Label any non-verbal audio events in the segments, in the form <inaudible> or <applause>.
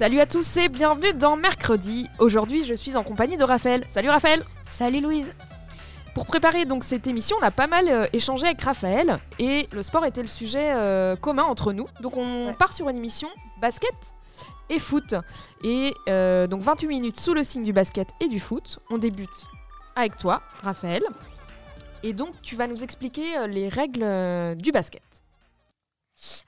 Salut à tous et bienvenue dans Mercredi. Aujourd'hui, je suis en compagnie de Raphaël. Salut Raphaël. Salut Louise. Pour préparer donc cette émission, on a pas mal euh, échangé avec Raphaël et le sport était le sujet euh, commun entre nous. Donc on Ouais. part sur une émission basket et foot. Et euh, donc 28 minutes sous le signe du basket et du foot. On débute avec toi, Raphaël. Et donc tu vas nous expliquer les règles du basket.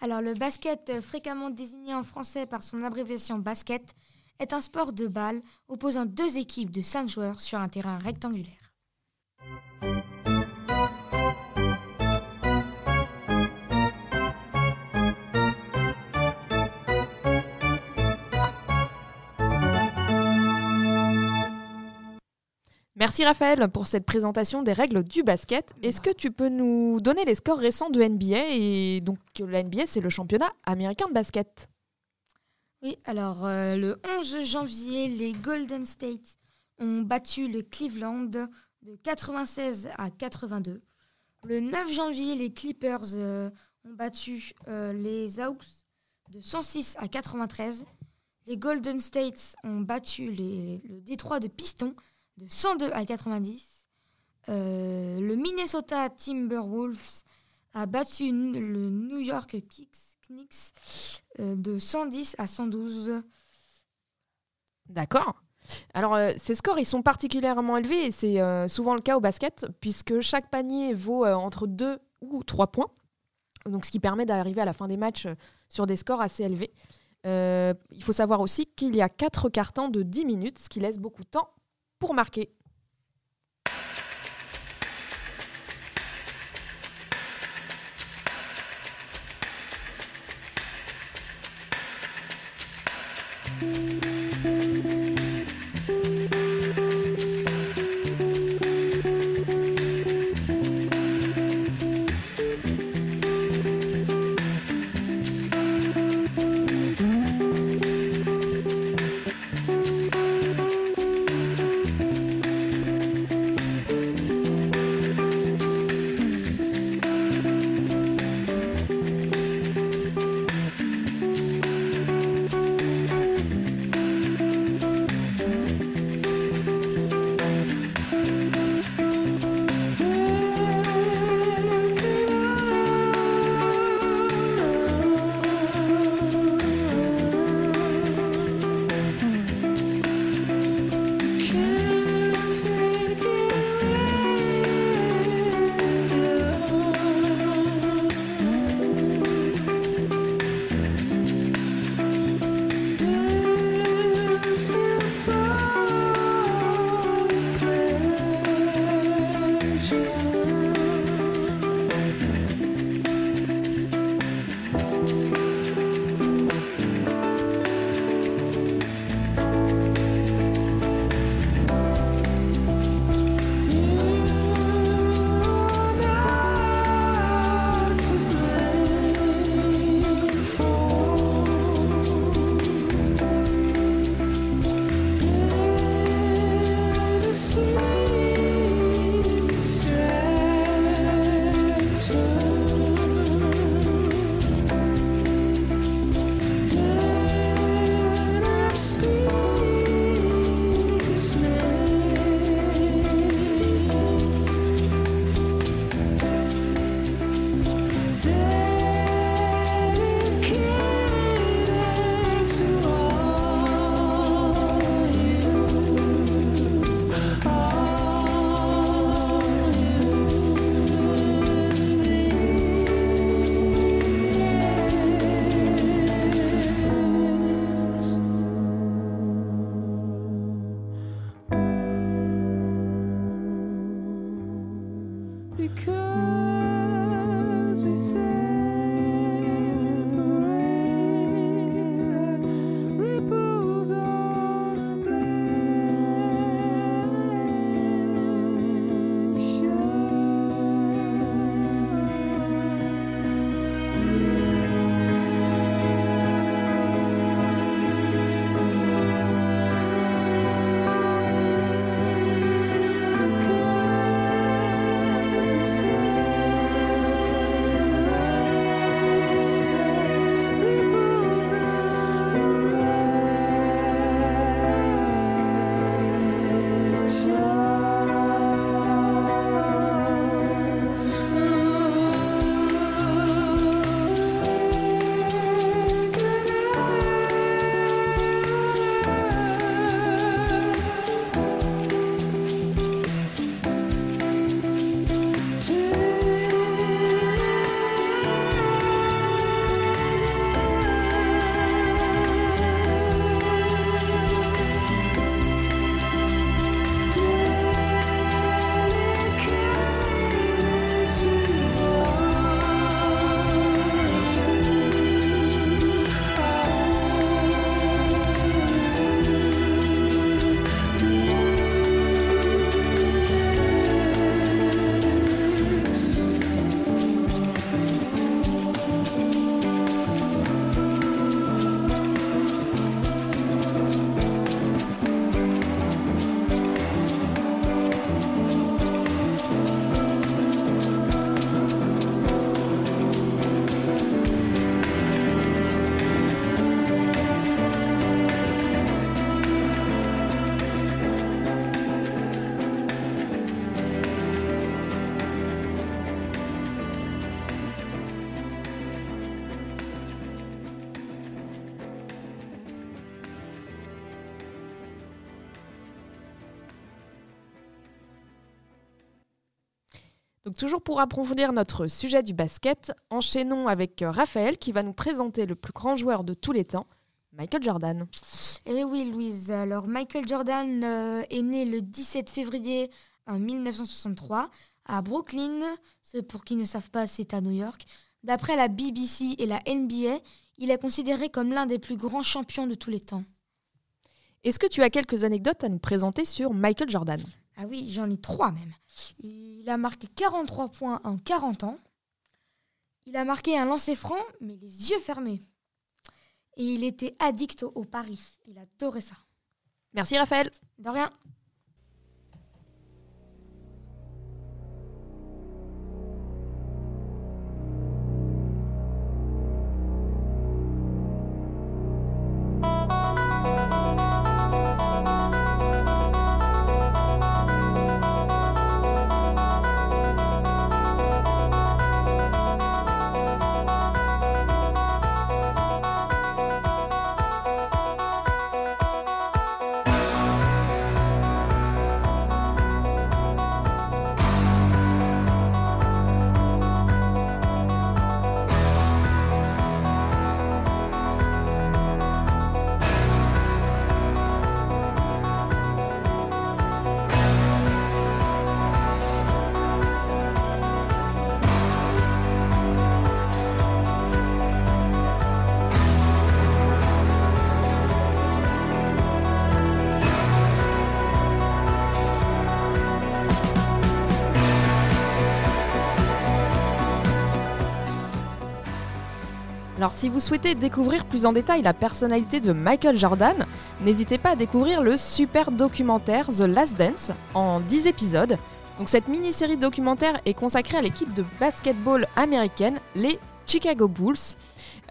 Alors le basket, euh, fréquemment désigné en français par son abréviation basket, est un sport de balle opposant deux équipes de cinq joueurs sur un terrain rectangulaire. Merci Raphaël pour cette présentation des règles du basket. Est-ce que tu peux nous donner les scores récents de NBA Et donc la NBA, c'est le championnat américain de basket? Oui, alors euh, le 11 janvier, les Golden State ont battu le Cleveland de 96 à 82. Le 9 janvier, les Clippers euh, ont battu euh, les Hawks de 106 à 93. Les Golden States ont battu le Détroit de Pistons de 102 à 90. Euh, le Minnesota Timberwolves a battu le New York Knicks euh, de 110 à 112. D'accord alors, euh, ces scores, ils sont particulièrement élevés et c'est souvent le cas au basket, puisque chaque panier vaut entre 2 ou 3 points. Donc, ce qui permet d'arriver à la fin des matchs sur des scores assez élevés. Il faut savoir aussi qu'il y a 4 cartons de 10 minutes, ce qui laisse beaucoup de temps pour marquer. Toujours pour approfondir notre sujet du basket, enchaînons avec euh, Raphaël qui va nous présenter le plus grand joueur de tous les temps, Michael Jordan. Eh oui, Louise. Alors, Michael Jordan euh, est né le 17 février en 1963 à Brooklyn. Ce, pour qui ne savent pas, c'est à New York. D'après la BBC et la NBA, il est considéré comme l'un des plus grands champions de tous les temps. Est-ce que tu as quelques anecdotes à nous présenter sur Michael Jordan? Ah oui, j'en ai trois même. Il a marqué 43 points en 40 ans. Il a marqué un lancer franc, mais les yeux fermés. Et il était addict au, au pari. Il adorait ça. Merci Raphaël. De rien. Alors si vous souhaitez découvrir plus en détail la personnalité de Michael Jordan, n'hésitez pas à découvrir le super documentaire The Last Dance en 10 épisodes. Donc cette mini-série documentaire est consacrée à l'équipe de basketball américaine, les Chicago Bulls,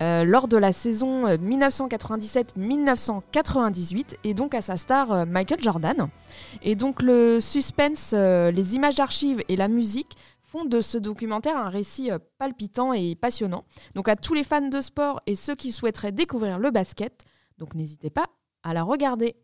euh, lors de la saison euh, 1997-1998 et donc à sa star euh, Michael Jordan. Et donc le suspense, euh, les images d'archives et la musique font de ce documentaire un récit euh, palpitant et passionnant. Donc à tous les fans de sport et ceux qui souhaiteraient découvrir le basket, donc n'hésitez pas à la regarder.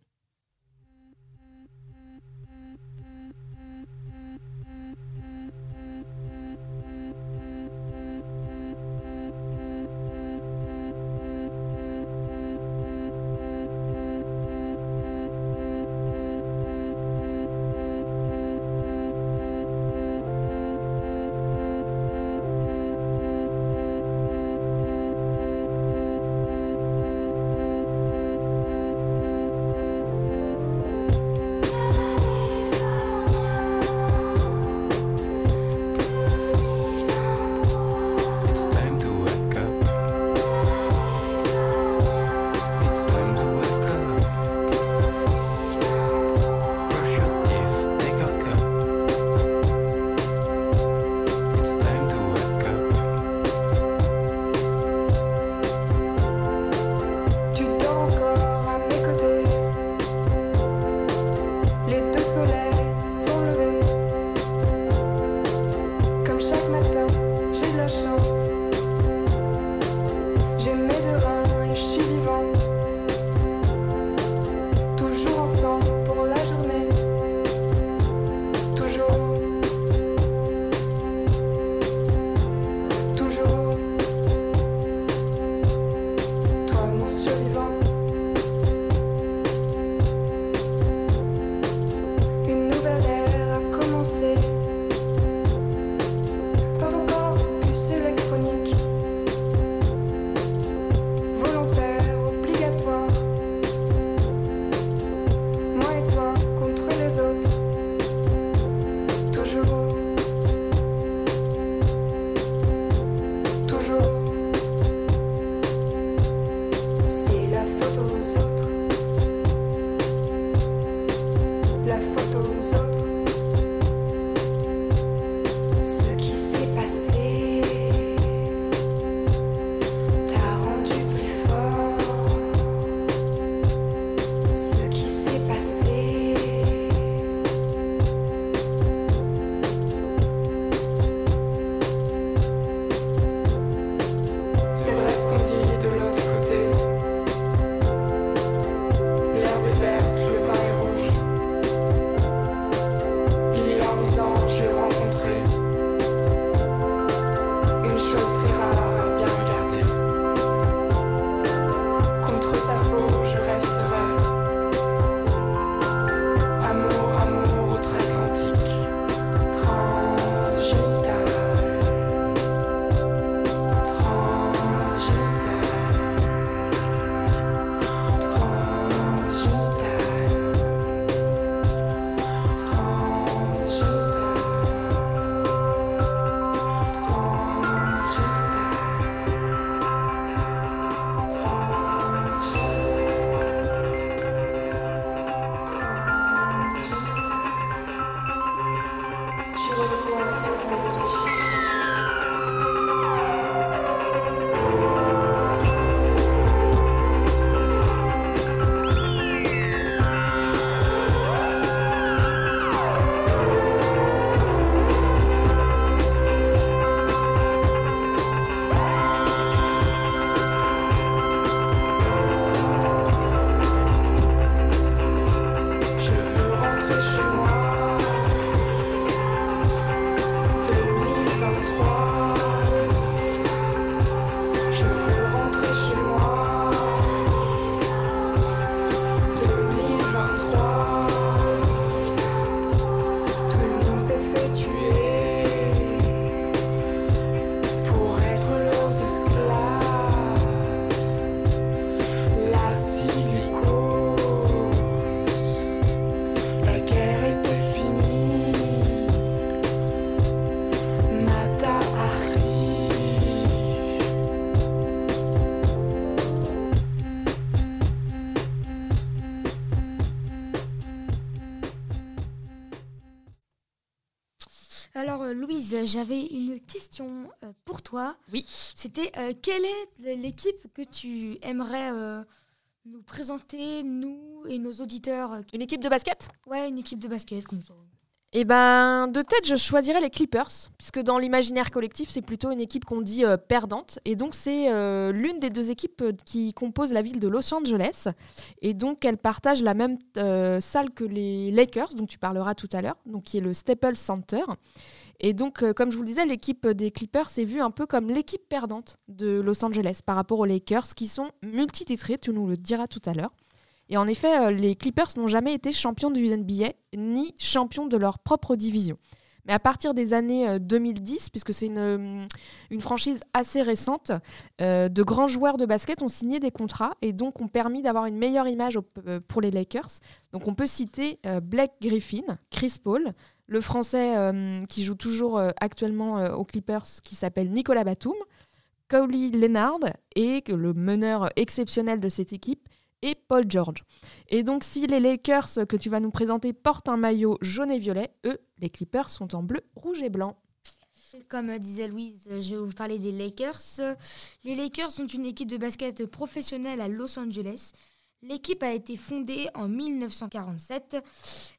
J'avais une question euh, pour toi. Oui. C'était euh, quelle est l'équipe que tu aimerais euh, nous présenter, nous et nos auditeurs? Euh, Une équipe de basket? Ouais, une équipe de basket comme ça. Eh ben, de tête, je choisirais les Clippers, puisque dans l'imaginaire collectif, c'est plutôt une équipe qu'on dit euh, perdante. Et donc, c'est euh, l'une des deux équipes euh, qui composent la ville de Los Angeles. Et donc, elle partage la même euh, salle que les Lakers, dont tu parleras tout à l'heure, donc qui est le Staples Center. Et donc, euh, comme je vous le disais, l'équipe des Clippers est vue un peu comme l'équipe perdante de Los Angeles par rapport aux Lakers, qui sont multititrés, tu nous le diras tout à l'heure. Et en effet, euh, les Clippers n'ont jamais été champions du NBA ni champions de leur propre division. Mais à partir des années euh, 2010, puisque c'est une, euh, une franchise assez récente, euh, de grands joueurs de basket ont signé des contrats et donc ont permis d'avoir une meilleure image euh, pour les Lakers. Donc on peut citer euh, Blake Griffin, Chris Paul, le Français euh, qui joue toujours euh, actuellement euh, aux Clippers qui s'appelle Nicolas Batum, Kawhi Leonard et le meneur exceptionnel de cette équipe et Paul George. Et donc, si les Lakers que tu vas nous présenter portent un maillot jaune et violet, eux, les Clippers, sont en bleu, rouge et blanc. Comme disait Louise, je vais vous parler des Lakers. Les Lakers sont une équipe de basket professionnelle à Los Angeles. L'équipe a été fondée en 1947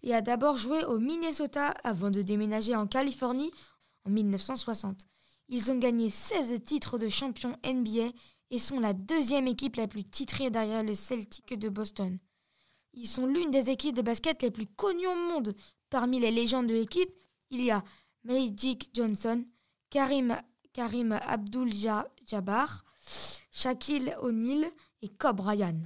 et a d'abord joué au Minnesota avant de déménager en Californie en 1960. Ils ont gagné 16 titres de champion NBA et sont la deuxième équipe la plus titrée derrière le Celtic de Boston. Ils sont l'une des équipes de basket les plus connues au monde. Parmi les légendes de l'équipe, il y a Magic Johnson, Karim, Karim Abdul-Jabbar, Shaquille O'Neal et Kobe Bryant.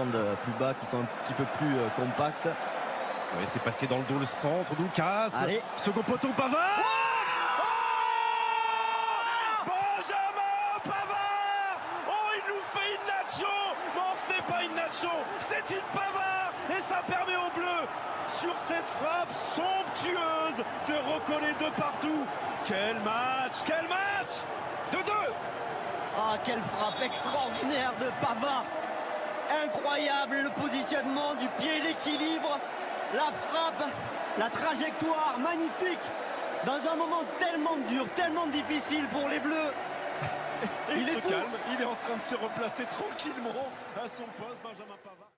Descendent euh, plus bas, qui sont un petit peu plus euh, compacts. Ouais, c'est passé dans le dos le centre, Doukas. Allez. Second poteau, Pavard. Oh Benjamin Pavard Oh, il nous fait une nacho Non, ce n'est pas une nacho, c'est une Pavard Et ça permet aux Bleus, sur cette frappe somptueuse, de recoller de partout. Quel match Quel match De deux Ah, quelle frappe extraordinaire de Pavard Incroyable le positionnement du pied, l'équilibre, la frappe, la trajectoire, magnifique Dans un moment tellement dur, tellement difficile pour les Bleus. <laughs> Il, Il est se calme, il est en train de se replacer tranquillement à son poste, Benjamin Pavard.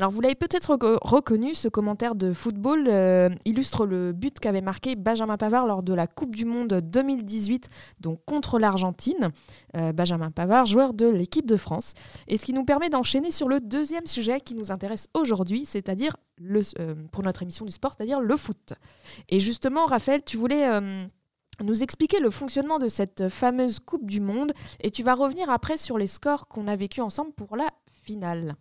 Alors vous l'avez peut-être reco- reconnu, ce commentaire de football euh, illustre le but qu'avait marqué Benjamin Pavard lors de la Coupe du Monde 2018, donc contre l'Argentine. Euh, Benjamin Pavard, joueur de l'équipe de France. Et ce qui nous permet d'enchaîner sur le deuxième sujet qui nous intéresse aujourd'hui, c'est-à-dire euh, pour notre émission du sport, c'est-à-dire le foot. Et justement, Raphaël, tu voulais nous expliquer le fonctionnement de cette fameuse Coupe du Monde et tu vas revenir après sur les scores qu'on a vécus ensemble pour la finale.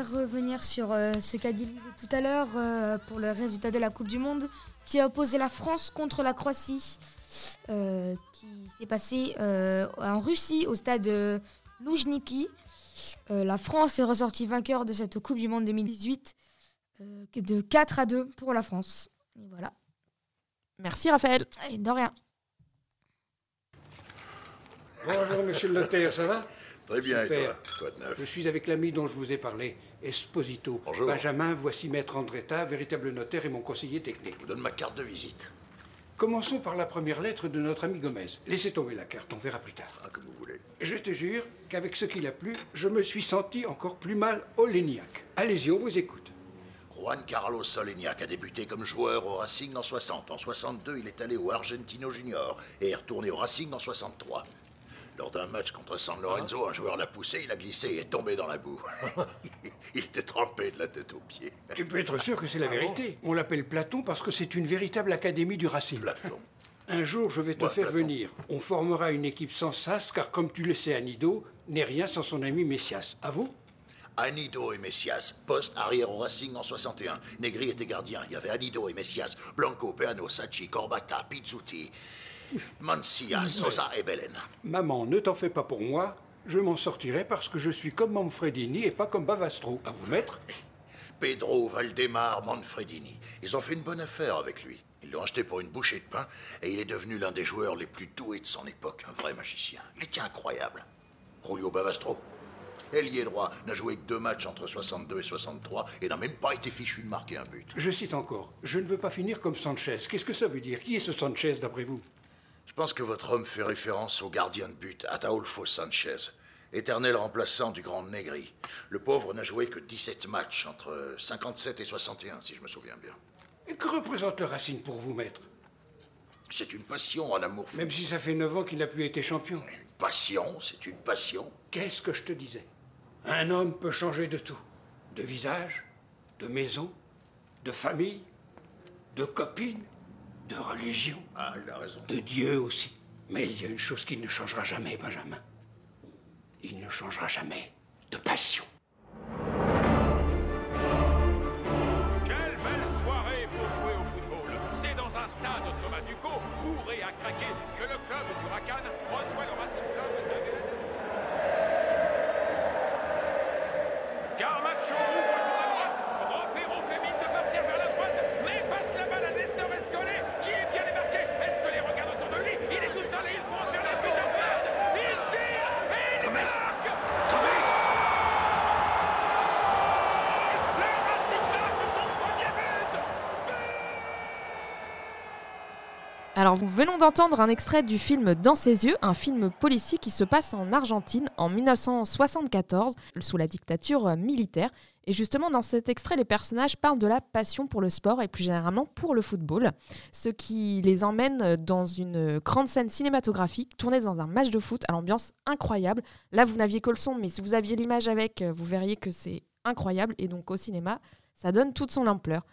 Revenir sur euh, ce qu'a dit Louise tout à l'heure euh, pour le résultat de la Coupe du Monde qui a opposé la France contre la Croatie, euh, qui s'est passé euh, en Russie au stade euh, Loujniki. Euh, la France est ressortie vainqueur de cette Coupe du Monde 2018 euh, que de 4 à 2 pour la France. Et voilà. Merci Raphaël. Et de rien. Bonjour, monsieur le notaire, ça va? Très bien, et Super. toi Quoi de neuf Je suis avec l'ami dont je vous ai parlé, Esposito. Bonjour. Benjamin, voici maître Andretta, véritable notaire et mon conseiller technique. Je vous donne ma carte de visite. Commençons par la première lettre de notre ami Gomez. Laissez tomber la carte, on verra plus tard. Ah, comme vous voulez. Je te jure qu'avec ce qu'il a plu, je me suis senti encore plus mal au Léniac. Allez-y, on vous écoute. Juan Carlos Solignac a débuté comme joueur au Racing en 60. En 62, il est allé au Argentino Junior et est retourné au Racing en 63. Lors d'un match contre San Lorenzo, un joueur l'a poussé, il a glissé et est tombé dans la boue. <laughs> il était trempé de la tête aux pieds. Tu peux être sûr que c'est la vérité. On l'appelle Platon parce que c'est une véritable académie du Racing. Platon. Un jour, je vais te Ouais, faire Platon. venir. On formera une équipe sans sas, car comme tu le sais, Anido n'est rien sans son ami Messias. À vous Anido et Messias, poste arrière au Racing en 61. Negri était gardien. Il y avait Anido et Messias, Blanco, Peano, Sacchi, Corbata, Pizzuti, Mancia, Sosa et Belen. Maman, ne t'en fais pas pour moi. Je m'en sortirai parce que je suis comme Manfredini et pas comme Bavastro. À vous mettre Pedro Valdemar Manfredini. Ils ont fait une bonne affaire avec lui. Ils l'ont acheté pour une bouchée de pain et il est devenu l'un des joueurs les plus doués de son époque, un vrai magicien. Il était incroyable. Julio Bavastro, ailier droit, n'a joué que deux matchs entre 62 et 63 et n'a même pas été fichu de marquer un but. Je cite encore. Je ne veux pas finir comme Sanchez. Qu'est-ce que ça veut dire? Qui est ce Sanchez d'après vous? Je pense que votre homme fait référence au gardien de but, Ataulfo Sanchez, éternel remplaçant du grand Negri. Le pauvre n'a joué que 17 matchs entre 57 et 61, si je me souviens bien. Et que représente le Racing pour vous, maître? C'est une passion, un amour fou. Même si ça fait 9 ans qu'il n'a plus été champion. Une passion, c'est une passion. Qu'est-ce que je te disais? Un homme peut changer de tout. De visage, de maison, de famille, de copine, de religion, Ah, il a raison. de Dieu aussi. Mais il y a une chose qui ne changera jamais, Benjamin. Il ne changera jamais de passion. Quelle belle soirée pour jouer au football. C'est dans un stade Thomas Ducot, bourré à craquer, que le club du Racan reçoit le Racing Club d'Avellaneda. Garmacho ouvre sur la droite. Robero fait mine de partir vers la droite, mais passe la balle à Nestor Escolé, qui est bien démarqué. Escolé regarde autour de lui, il est tout seul et il fonce vers la but adverse. Il tire et il marque. Le Racing marque son premier but. Alors, nous venons d'entendre un extrait du film Dans ses yeux, un film policier qui se passe en Argentine en 1974, sous la dictature militaire. Et justement, dans cet extrait, les personnages parlent de la passion pour le sport et plus généralement pour le football, ce qui les emmène dans une grande scène cinématographique tournée dans un match de foot à l'ambiance incroyable. Là, vous n'aviez que le son, mais si vous aviez l'image avec, vous verriez que c'est incroyable. Et donc, au cinéma, ça donne toute son ampleur.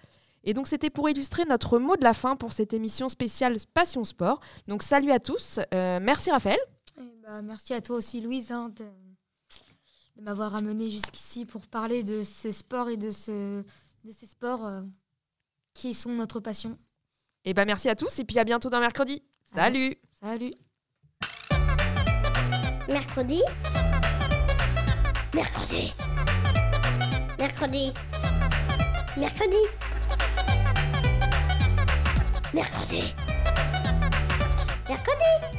Et donc c'était pour illustrer notre mot de la fin pour cette émission spéciale Passion Sport. Donc salut à tous, Euh, merci Raphaël. Eh bah, merci à toi aussi, Louise, hein, de, de m'avoir amené jusqu'ici pour parler de ce sport et de, ce, de ces sports euh, qui sont notre passion. Et ben merci à tous et puis à bientôt dans mercredi. Salut. Salut. Mercredi. Mercredi. Mercredi. Mercredi. Mercredi. Mercredi.